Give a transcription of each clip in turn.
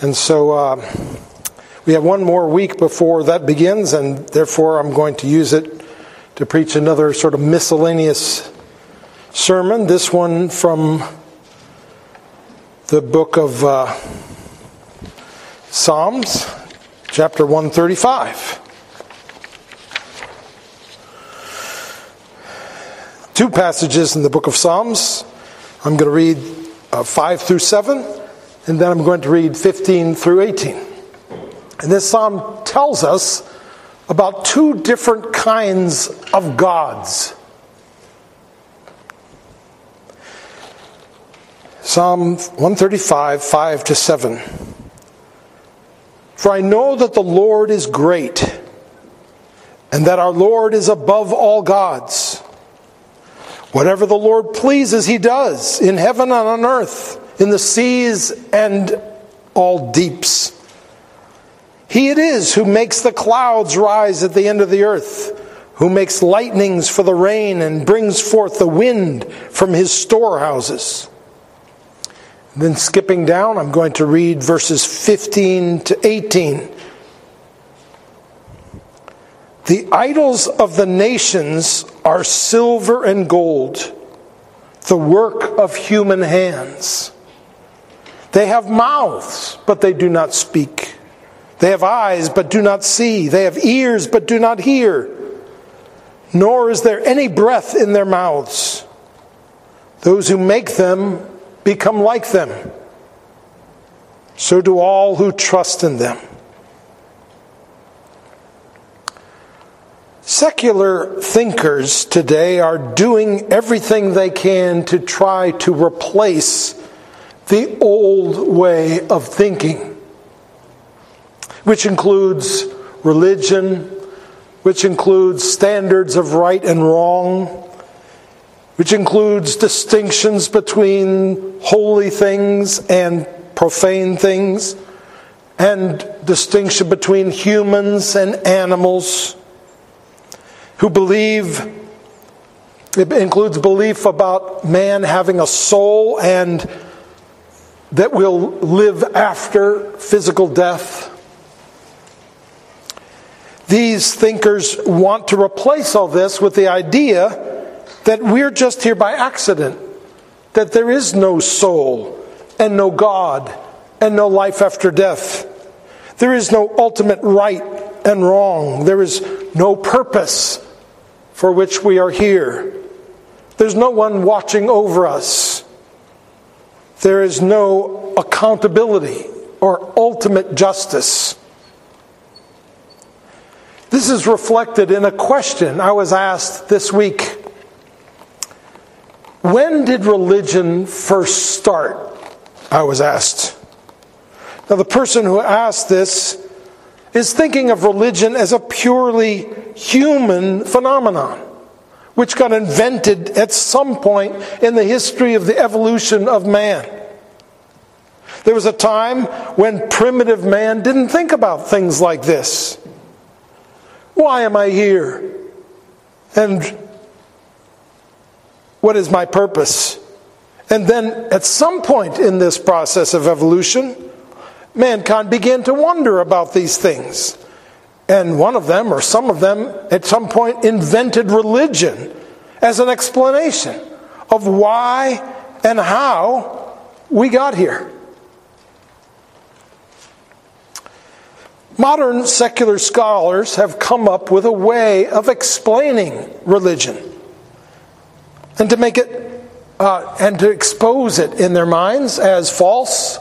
And so uh, we have one more week before that begins, and therefore I'm going to use it to preach another sort of miscellaneous sermon. This one from the book of uh, Psalms, chapter 135. Two passages in the book of Psalms. I'm going to read uh, 5 through 7, and then I'm going to read 15 through 18. And this psalm tells us about two different kinds of gods. Psalm 135, 5 to 7. For I know that the Lord is great, and that our Lord is above all gods. Whatever the Lord pleases, he does, in heaven and on earth, in the seas and all deeps. He it is who makes the clouds rise at the end of the earth, who makes lightnings for the rain and brings forth the wind from his storehouses. And then skipping down, I'm going to read verses 15 to 18. The idols of the nations are silver and gold, the work of human hands. They have mouths, but they do not speak. They have eyes, but do not see. They have ears, but do not hear. Nor is there any breath in their mouths. Those who make them become like them. So do all who trust in them. Secular thinkers today are doing everything they can to try to replace the old way of thinking, which includes religion, which includes standards of right and wrong, which includes distinctions between holy things and profane things, and distinction between humans and animals who believe, it includes belief about man having a soul and that will live after physical death. These thinkers want to replace all this with the idea that we're just here by accident, that there is no soul and no God and no life after death. There is no ultimate right and wrong. There is no purpose for which we are here. There's no one watching over us. There is no accountability or ultimate justice. This is reflected in a question I was asked this week. When did religion first start? I was asked. Now, the person who asked this is thinking of religion as a purely human phenomenon, which got invented at some point in the history of the evolution of man. There was a time when primitive man didn't think about things like this. Why am I here? And what is my purpose? And then at some point in this process of evolution, mankind began to wonder about these things. And one of them, or some of them, at some point invented religion as an explanation of why and how we got here. Modern secular scholars have come up with a way of explaining religion and to make it uh, and to expose it in their minds as false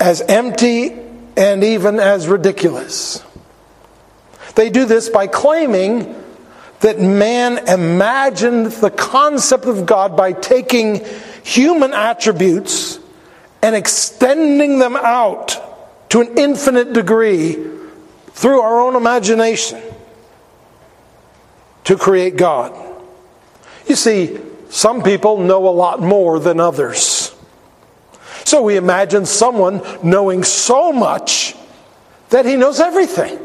as empty and even as ridiculous. They do this by claiming that man imagined the concept of God by taking human attributes and extending them out to an infinite degree through our own imagination to create God. You see, some people know a lot more than others. So we imagine someone knowing so much that he knows everything.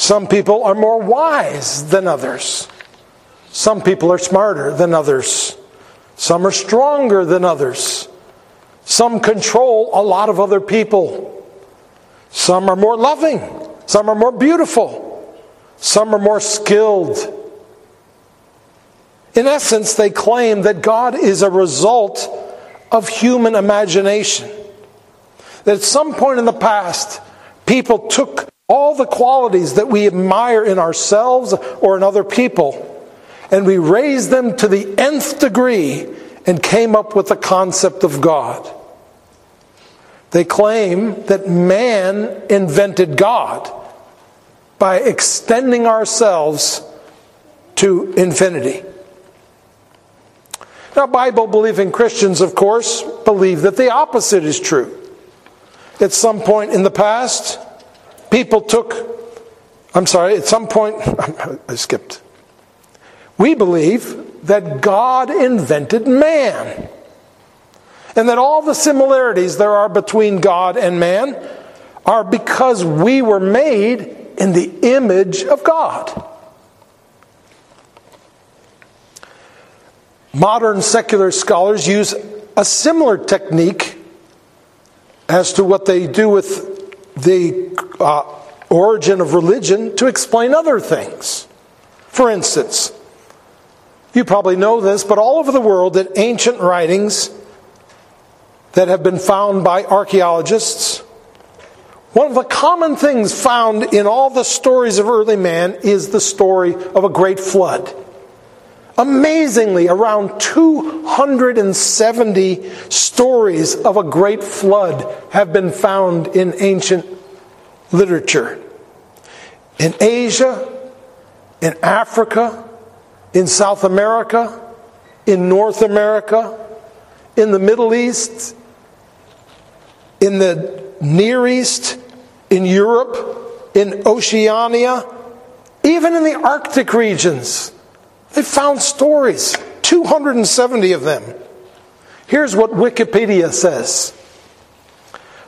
Some people are more wise than others. Some people are smarter than others. Some are stronger than others. Some control a lot of other people. Some are more loving. Some are more beautiful. Some are more skilled. In essence, they claim that God is a result of human imagination. That at some point in the past, people took all the qualities that we admire in ourselves or in other people, and we raised them to the nth degree and came up with the concept of God. They claim that man invented God by extending ourselves to infinity. Now, Bible believing Christians, of course, believe that the opposite is true. At some point in the past, people took, I'm sorry, at some point, I skipped. We believe that God invented man and that all the similarities there are between God and man are because we were made in the image of God. Modern secular scholars use a similar technique as to what they do with the uh, origin of religion to explain other things. For instance, you probably know this, but all over the world, that ancient writings that have been found by archaeologists. One of the common things found in all the stories of early man is the story of a great flood. Amazingly, around 270 stories of a great flood have been found in ancient literature. In Asia, in Africa, in South America, in North America, in the Middle East, in the Near East, in Europe, in Oceania, even in the Arctic regions. They found stories, 270 of them. Here's what Wikipedia says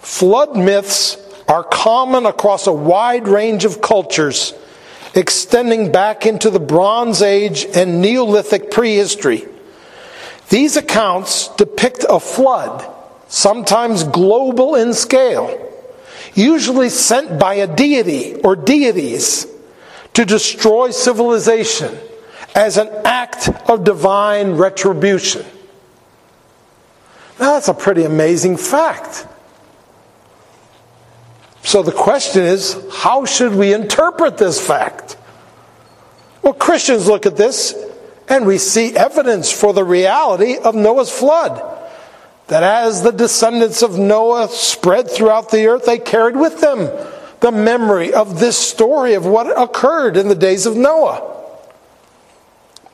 Flood myths are common across a wide range of cultures, extending back into the Bronze Age and Neolithic prehistory. These accounts depict a flood sometimes global in scale, usually sent by a deity or deities to destroy civilization as an act of divine retribution. Now, that's a pretty amazing fact. So the question is how should we interpret this fact? Well, Christians look at this and we see evidence for the reality of Noah's flood that as the descendants of Noah spread throughout the earth, they carried with them the memory of this story of what occurred in the days of Noah.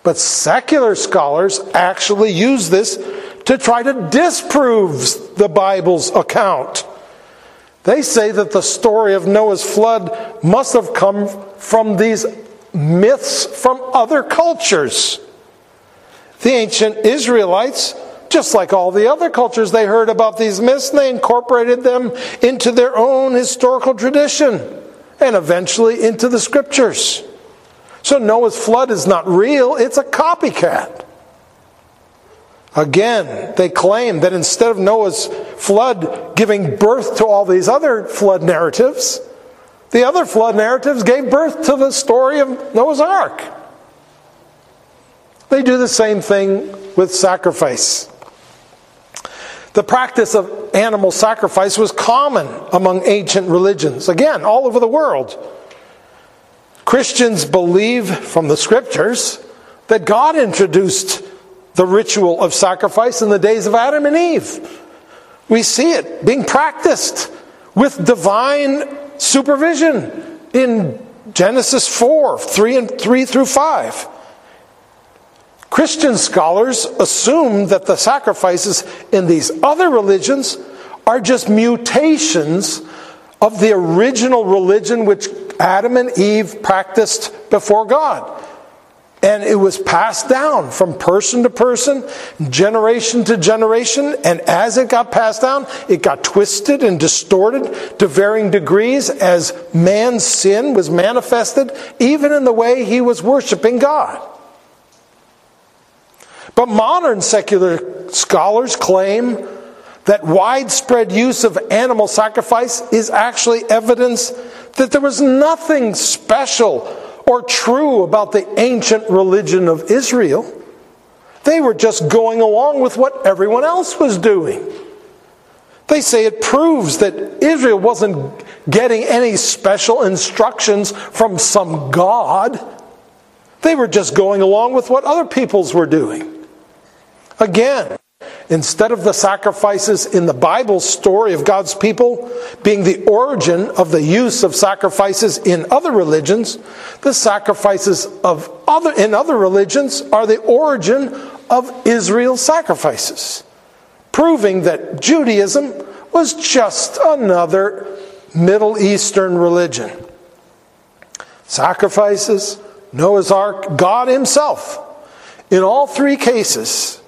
But secular scholars actually use this to try to disprove the Bible's account. They say that the story of Noah's flood must have come from these myths from other cultures. The ancient Israelites just like all the other cultures, they heard about these myths and they incorporated them into their own historical tradition and eventually into the scriptures. So Noah's flood is not real, it's a copycat. Again, they claim that instead of Noah's flood giving birth to all these other flood narratives, the other flood narratives gave birth to the story of Noah's Ark. They do the same thing with sacrifice. The practice of animal sacrifice was common among ancient religions, again, all over the world. Christians believe from the scriptures that God introduced the ritual of sacrifice in the days of Adam and Eve. We see it being practiced with divine supervision in Genesis 4 3 and 3 through 5. Christian scholars assume that the sacrifices in these other religions are just mutations of the original religion which Adam and Eve practiced before God. And it was passed down from person to person, generation to generation. And as it got passed down, it got twisted and distorted to varying degrees as man's sin was manifested, even in the way he was worshiping God. But modern secular scholars claim that widespread use of animal sacrifice is actually evidence that there was nothing special or true about the ancient religion of Israel. They were just going along with what everyone else was doing. They say it proves that Israel wasn't getting any special instructions from some God. They were just going along with what other peoples were doing. Again, instead of the sacrifices in the Bible story of God's people being the origin of the use of sacrifices in other religions, the sacrifices of other in other religions are the origin of Israel's sacrifices proving that Judaism was just another Middle Eastern religion. Sacrifices, Noah's Ark, God Himself. In all three cases,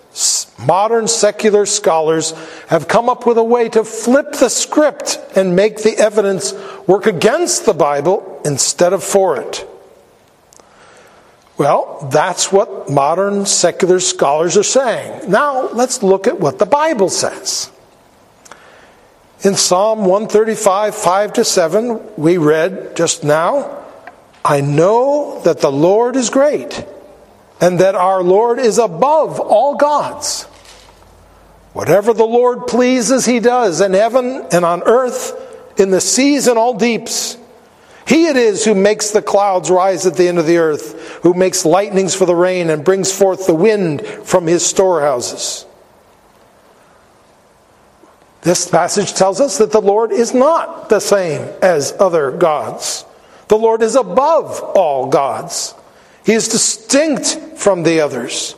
modern secular scholars have come up with a way to flip the script and make the evidence work against the Bible instead of for it. Well, that's what modern secular scholars are saying. Now, let's look at what the Bible says. In Psalm 135, 5 to 7, we read just now, I know that the Lord is great, and that our Lord is above all gods. Whatever the Lord pleases, he does in heaven and on earth, in the seas and all deeps. He it is who makes the clouds rise at the end of the earth, who makes lightnings for the rain and brings forth the wind from his storehouses. This passage tells us that the Lord is not the same as other gods. The Lord is above all gods. He is distinct from the others.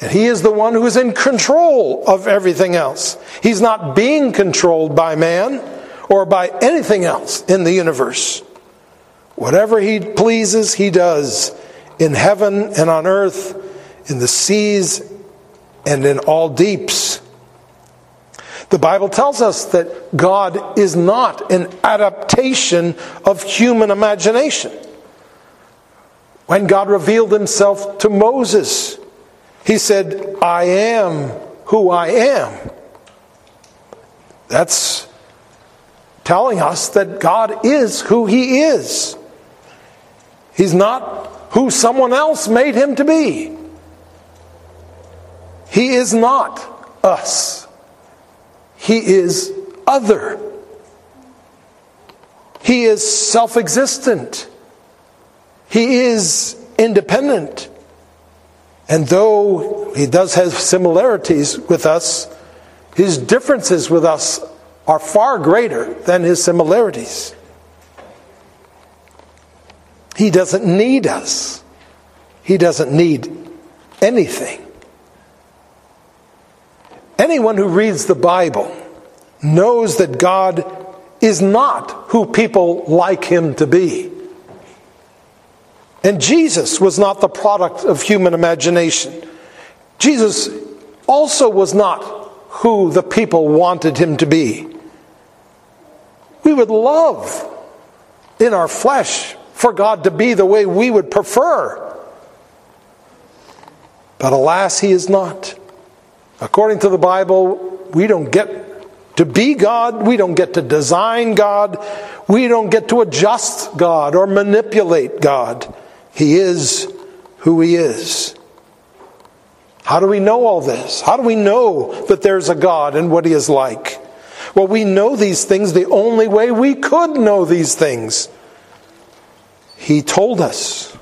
And He is the one who is in control of everything else. He's not being controlled by man or by anything else in the universe. Whatever he pleases, he does in heaven and on earth, in the seas and in all deeps. The Bible tells us that God is not an adaptation of human imagination. When God revealed himself to Moses, he said, I am who I am. That's telling us that God is who He is. He's not who someone else made Him to be. He is not us, He is other. He is self existent. He is independent. And though he does have similarities with us, his differences with us are far greater than his similarities. He doesn't need us, he doesn't need anything. Anyone who reads the Bible knows that God is not who people like him to be. And Jesus was not the product of human imagination. Jesus also was not who the people wanted him to be. We would love in our flesh for God to be the way we would prefer. But alas, He is not. According to the Bible, we don't get to be God, we don't get to design God, we don't get to adjust God or manipulate God. He is who He is. How do we know all this? How do we know that there's a God and what He is like? Well, we know these things the only way we could know these things. He told us,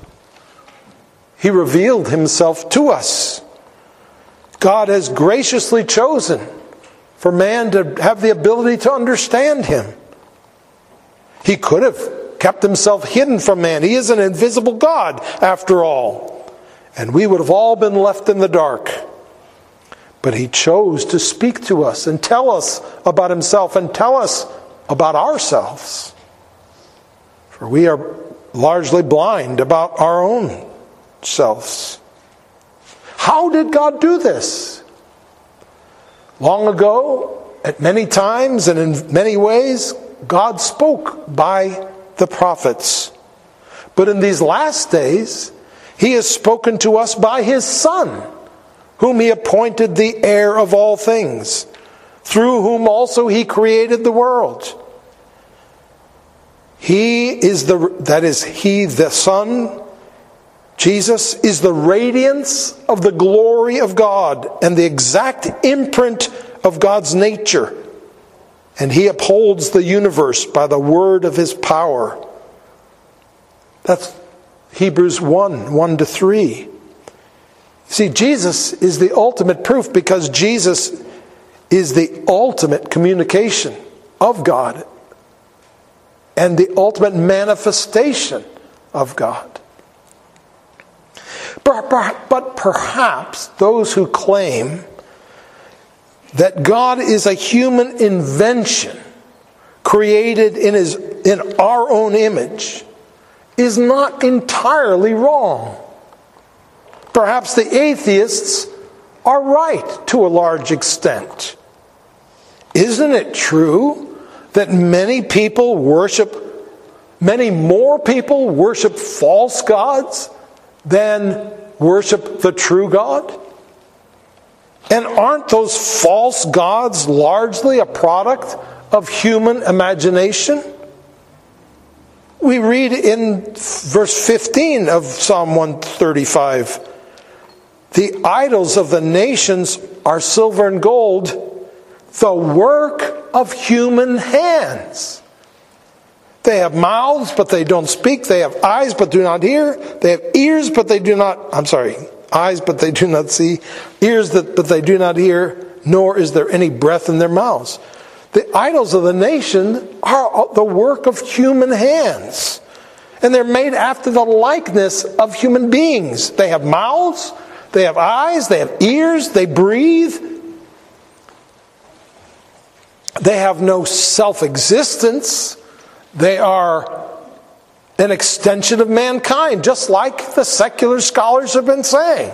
He revealed Himself to us. God has graciously chosen for man to have the ability to understand Him. He could have kept Himself hidden from man. He is an invisible God, after all. And we would have all been left in the dark. But he chose to speak to us and tell us about himself and tell us about ourselves. For we are largely blind about our own selves. How did God do this? Long ago, at many times and in many ways, God spoke by the prophets. But in these last days, He has spoken to us by His Son whom he appointed the heir of all things, through whom also he created the world. He is the, that is, he, the Son, Jesus, is the radiance of the glory of God and the exact imprint of God's nature. And he upholds the universe by the word of his power. That's Hebrews 1 1 to 3. See, Jesus is the ultimate proof because Jesus is the ultimate communication of God and the ultimate manifestation of God. But perhaps those who claim that God is a human invention created in, his, in our own image is not entirely wrong. Perhaps the atheists are right to a large extent. Isn't it true that many people worship, many more people worship false gods than worship the true God? And aren't those false gods largely a product of human imagination? We read in verse 15 of Psalm 135 the idols of the nations are silver and gold, the work of human hands. They have mouths, but they don't speak. They have eyes, but do not hear. They have ears, but they do not, I'm sorry, eyes, but they do not see. Ears, that, but they do not hear, nor is there any breath in their mouths. The idols of the nation are the work of human hands. And they're made after the likeness of human beings. They have mouths, they have eyes, they have ears, they breathe. They have no self existence. They are an extension of mankind, just like the secular scholars have been saying.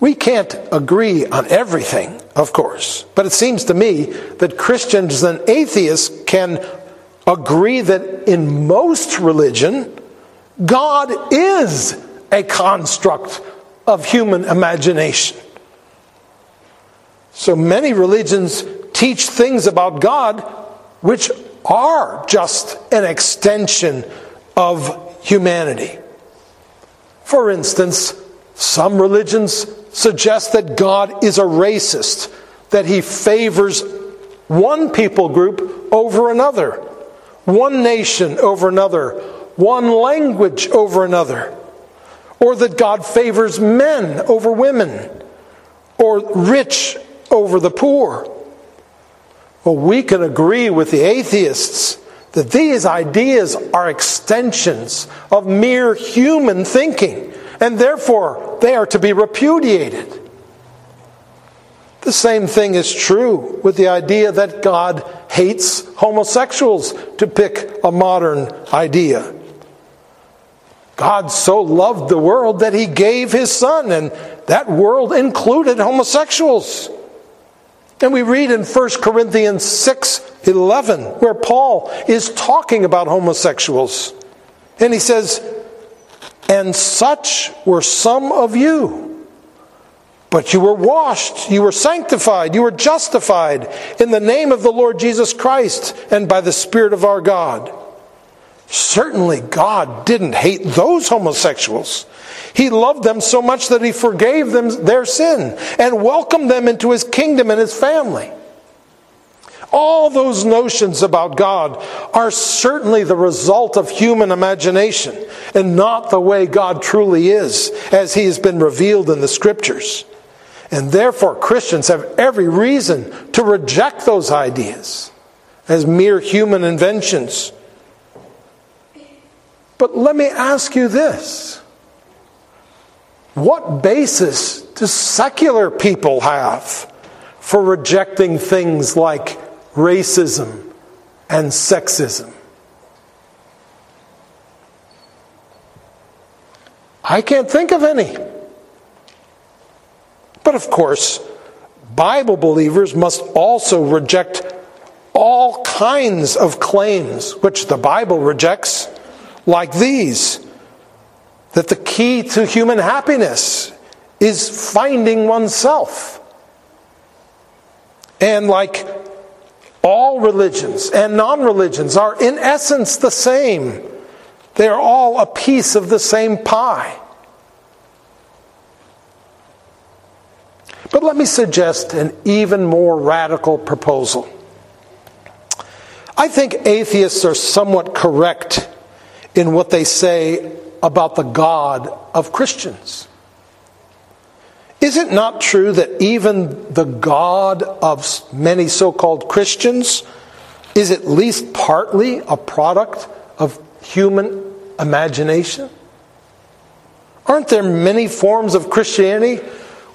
We can't agree on everything, of course, but it seems to me that Christians and atheists can agree that in most religion, God is a construct of human imagination. So many religions teach things about God which are just an extension of humanity. For instance, some religions suggest that God is a racist, that he favors one people group over another, one nation over another, one language over another or that God favors men over women, or rich over the poor. Well, we can agree with the atheists that these ideas are extensions of mere human thinking, and therefore they are to be repudiated. The same thing is true with the idea that God hates homosexuals, to pick a modern idea. God so loved the world that he gave his son, and that world included homosexuals. And we read in 1 Corinthians 6 11, where Paul is talking about homosexuals. And he says, And such were some of you. But you were washed, you were sanctified, you were justified in the name of the Lord Jesus Christ and by the Spirit of our God. Certainly, God didn't hate those homosexuals. He loved them so much that He forgave them their sin and welcomed them into His kingdom and His family. All those notions about God are certainly the result of human imagination and not the way God truly is as He has been revealed in the Scriptures. And therefore, Christians have every reason to reject those ideas as mere human inventions but let me ask you this what basis do secular people have for rejecting things like racism and sexism? I can't think of any. But of course, Bible believers must also reject all kinds of claims which the Bible rejects like these that the key to human happiness is finding oneself. And like all religions and non religions are in essence the same. They are all a piece of the same pie. But let me suggest an even more radical proposal. I think atheists are somewhat correct in what they say about the God of Christians. Is it not true that even the God of many so called Christians is at least partly a product of human imagination? Aren't there many forms of Christianity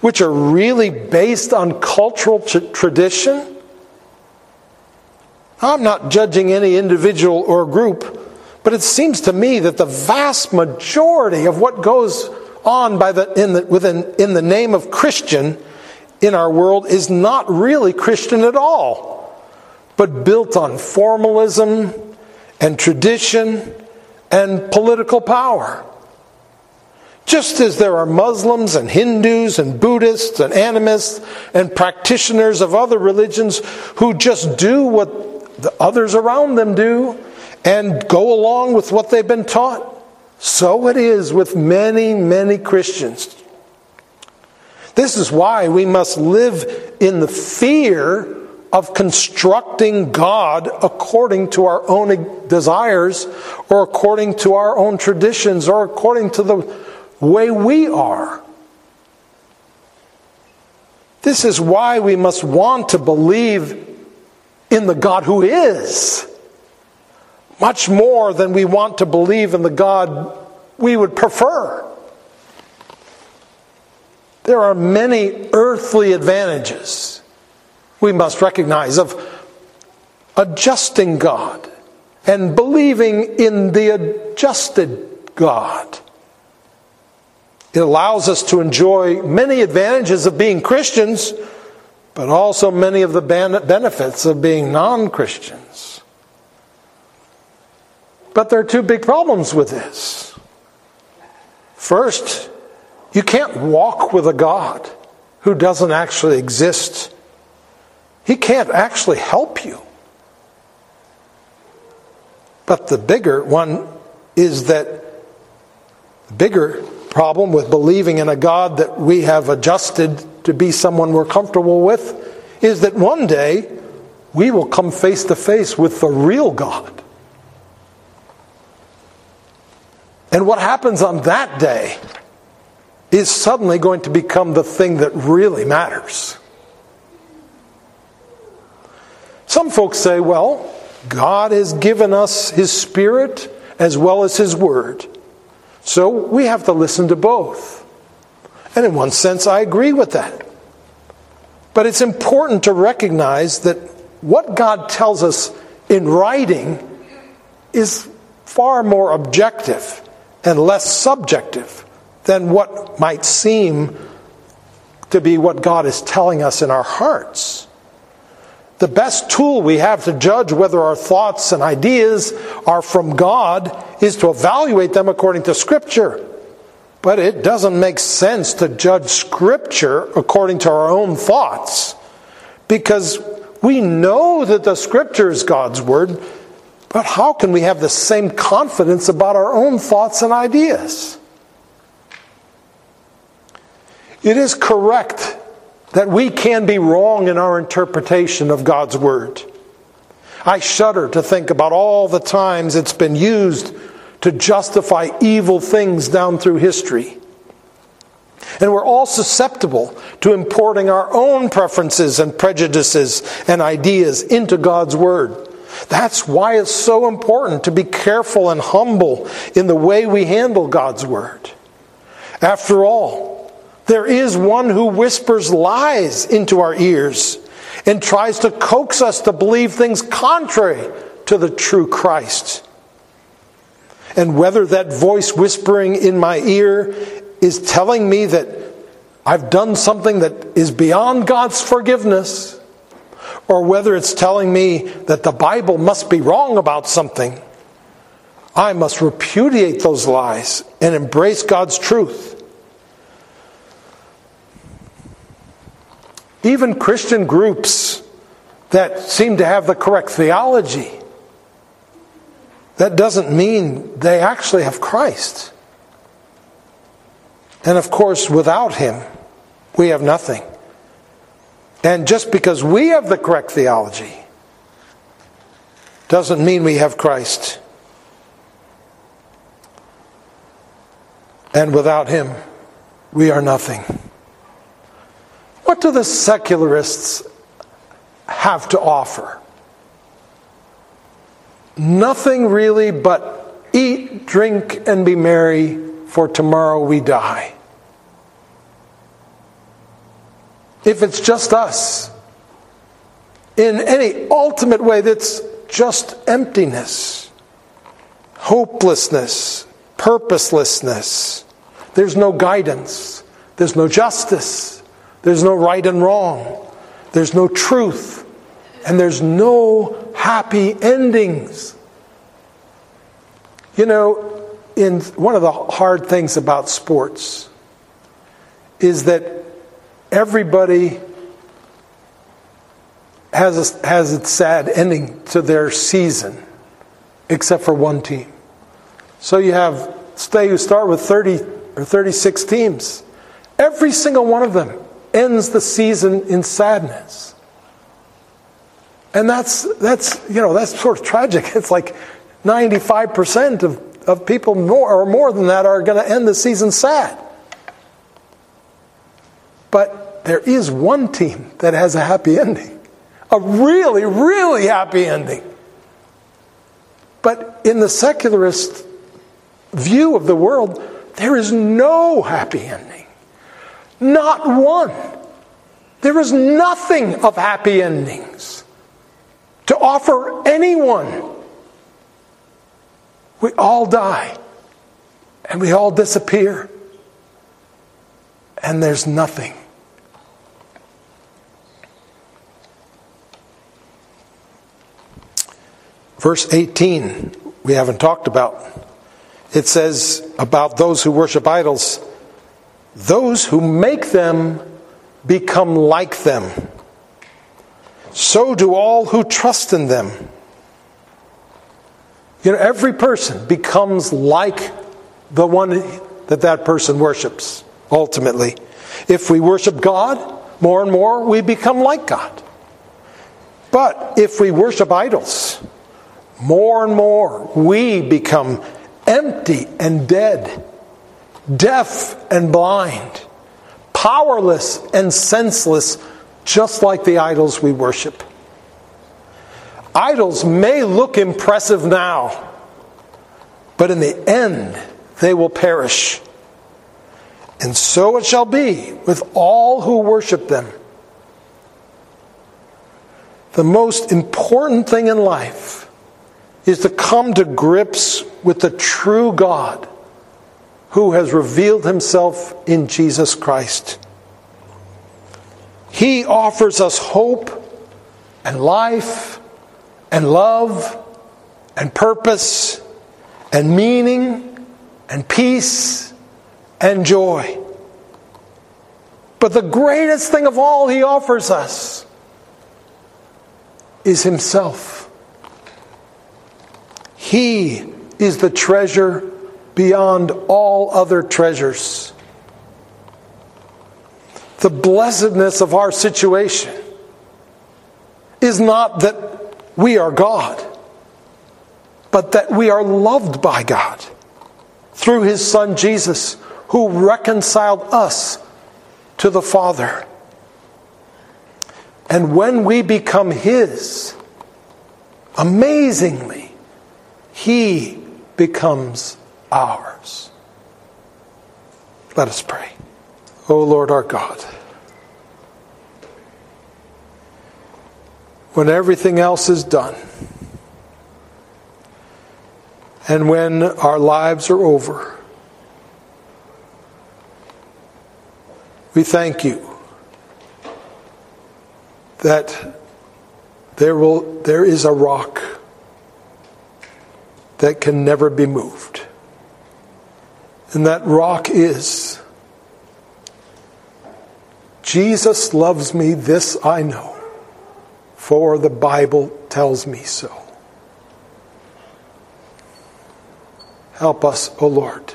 which are really based on cultural t- tradition? I'm not judging any individual or group, but it seems to me that the vast majority of what goes on by the, in, the, within, in the name of Christian in our world is not really Christian at all, but built on formalism and tradition and political power. Just as there are Muslims and Hindus and Buddhists and animists and practitioners of other religions who just do what the others around them do and go along with what they've been taught, so it is with many, many Christians. This is why we must live in the fear of constructing God according to our own desires or according to our own traditions or according to the way we are. This is why we must want to believe in the God who is, much more than we want to believe in the God we would prefer. There are many earthly advantages we must recognize of adjusting God and believing in the adjusted God. It allows us to enjoy many advantages of being Christians, but also many of the benefits of being non Christians. But there are two big problems with this. First, you can't walk with a God who doesn't actually exist. He can't actually help you. But the bigger one is that the bigger problem with believing in a God that we have adjusted to be someone we're comfortable with is that one day we will come face to face with the real God. And what happens on that day is suddenly going to become the thing that really matters. Some folks say, well, God has given us His Spirit as well as His Word. So we have to listen to both. And in one sense, I agree with that. But it's important to recognize that what God tells us in writing is far more objective and less subjective than what might seem to be what God is telling us in our hearts. The best tool we have to judge whether our thoughts and ideas are from God is to evaluate them according to Scripture. But it doesn't make sense to judge Scripture according to our own thoughts because we know that the Scripture is God's Word, but how can we have the same confidence about our own thoughts and ideas? It is correct that we can be wrong in our interpretation of God's Word. I shudder to think about all the times it's been used to justify evil things down through history. And we're all susceptible to importing our own preferences and prejudices and ideas into God's Word. That's why it's so important to be careful and humble in the way we handle God's Word. After all, there is one who whispers lies into our ears and tries to coax us to believe things contrary to the true Christ. And whether that voice whispering in my ear is telling me that I've done something that is beyond God's forgiveness, or whether it's telling me that the Bible must be wrong about something, I must repudiate those lies and embrace God's truth. Even Christian groups that seem to have the correct theology, that doesn't mean they actually have Christ. And of course, without Him, we have nothing. And just because we have the correct theology doesn't mean we have Christ. And without Him, we are nothing. What do the secularists have to offer? Nothing really but eat, drink, and be merry, for tomorrow we die. If it's just us, in any ultimate way that's just emptiness, hopelessness, purposelessness, there's no guidance, there's no justice, there's no right and wrong, there's no truth, and there's no happy endings. You know, in one of the hard things about sports is that everybody has a, has a sad ending to their season, except for one team. So you have, say, you start with 30 or 36 teams. Every single one of them ends the season in sadness. And that's, that's, you know, that's sort of tragic. It's like 95% of, of people more or more than that are going to end the season sad. But there is one team that has a happy ending. A really, really happy ending. But in the secularist view of the world, there is no happy ending. Not one. There is nothing of happy endings to offer anyone. We all die and we all disappear, and there's nothing. Verse 18, we haven't talked about it says about those who worship idols, those who make them become like them. So do all who trust in them. You know, every person becomes like the one that that person worships, ultimately. If we worship God more and more, we become like God. But if we worship idols, more and more, we become empty and dead, deaf and blind, powerless and senseless, just like the idols we worship. Idols may look impressive now, but in the end, they will perish. And so it shall be with all who worship them. The most important thing in life is to come to grips with the true God who has revealed himself in Jesus Christ. He offers us hope and life and love and purpose and meaning and peace and joy. But the greatest thing of all he offers us is himself. He is the treasure beyond all other treasures. The blessedness of our situation is not that we are God, but that we are loved by God through His Son Jesus, who reconciled us to the Father. And when we become His, amazingly, he becomes ours. Let us pray. O Lord our God, when everything else is done, and when our lives are over, we thank you that there, will, there is a rock that can never be moved. And that rock is Jesus loves me, this I know, for the Bible tells me so. Help us, O Lord,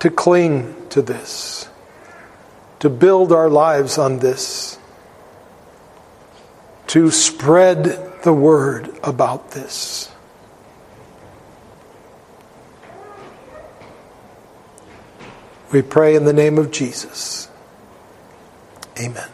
to cling to this, to build our lives on this, to spread the word about this. We pray in the name of Jesus. Amen.